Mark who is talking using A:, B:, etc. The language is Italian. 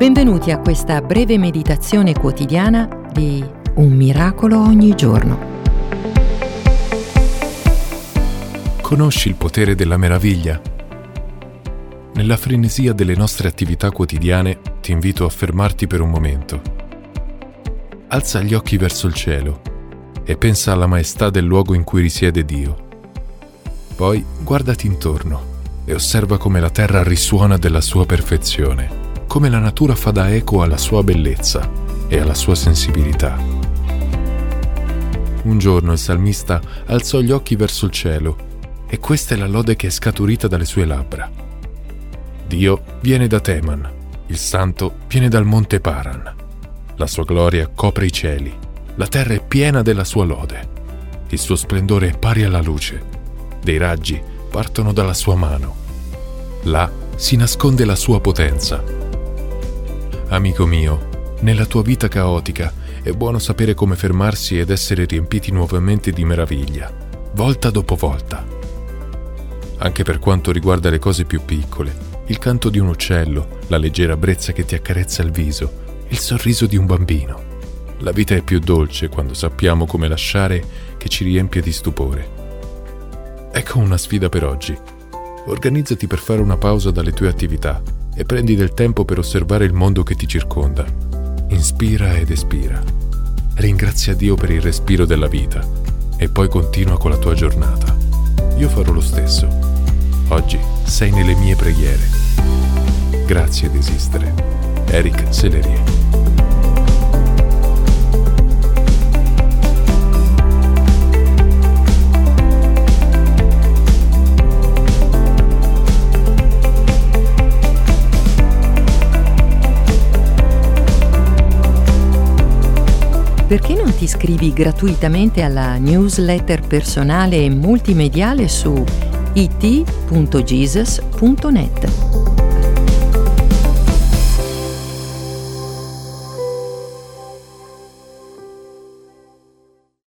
A: Benvenuti a questa breve meditazione quotidiana di Un miracolo ogni giorno.
B: Conosci il potere della meraviglia? Nella frenesia delle nostre attività quotidiane ti invito a fermarti per un momento. Alza gli occhi verso il cielo e pensa alla maestà del luogo in cui risiede Dio. Poi guardati intorno e osserva come la terra risuona della sua perfezione come la natura fa da eco alla sua bellezza e alla sua sensibilità. Un giorno il salmista alzò gli occhi verso il cielo e questa è la lode che è scaturita dalle sue labbra. Dio viene da Teman, il santo viene dal monte Paran. La sua gloria copre i cieli, la terra è piena della sua lode. Il suo splendore è pari alla luce, dei raggi partono dalla sua mano. Là si nasconde la sua potenza Amico mio, nella tua vita caotica è buono sapere come fermarsi ed essere riempiti nuovamente di meraviglia, volta dopo volta. Anche per quanto riguarda le cose più piccole, il canto di un uccello, la leggera brezza che ti accarezza il viso, il sorriso di un bambino. La vita è più dolce quando sappiamo come lasciare che ci riempie di stupore. Ecco una sfida per oggi. Organizzati per fare una pausa dalle tue attività e prendi del tempo per osservare il mondo che ti circonda. Inspira ed espira. Ringrazia Dio per il respiro della vita e poi continua con la tua giornata. Io farò lo stesso. Oggi sei nelle mie preghiere. Grazie di esistere. Eric Sellerie.
A: Perché non ti iscrivi gratuitamente alla newsletter personale e multimediale su it.jesus.net?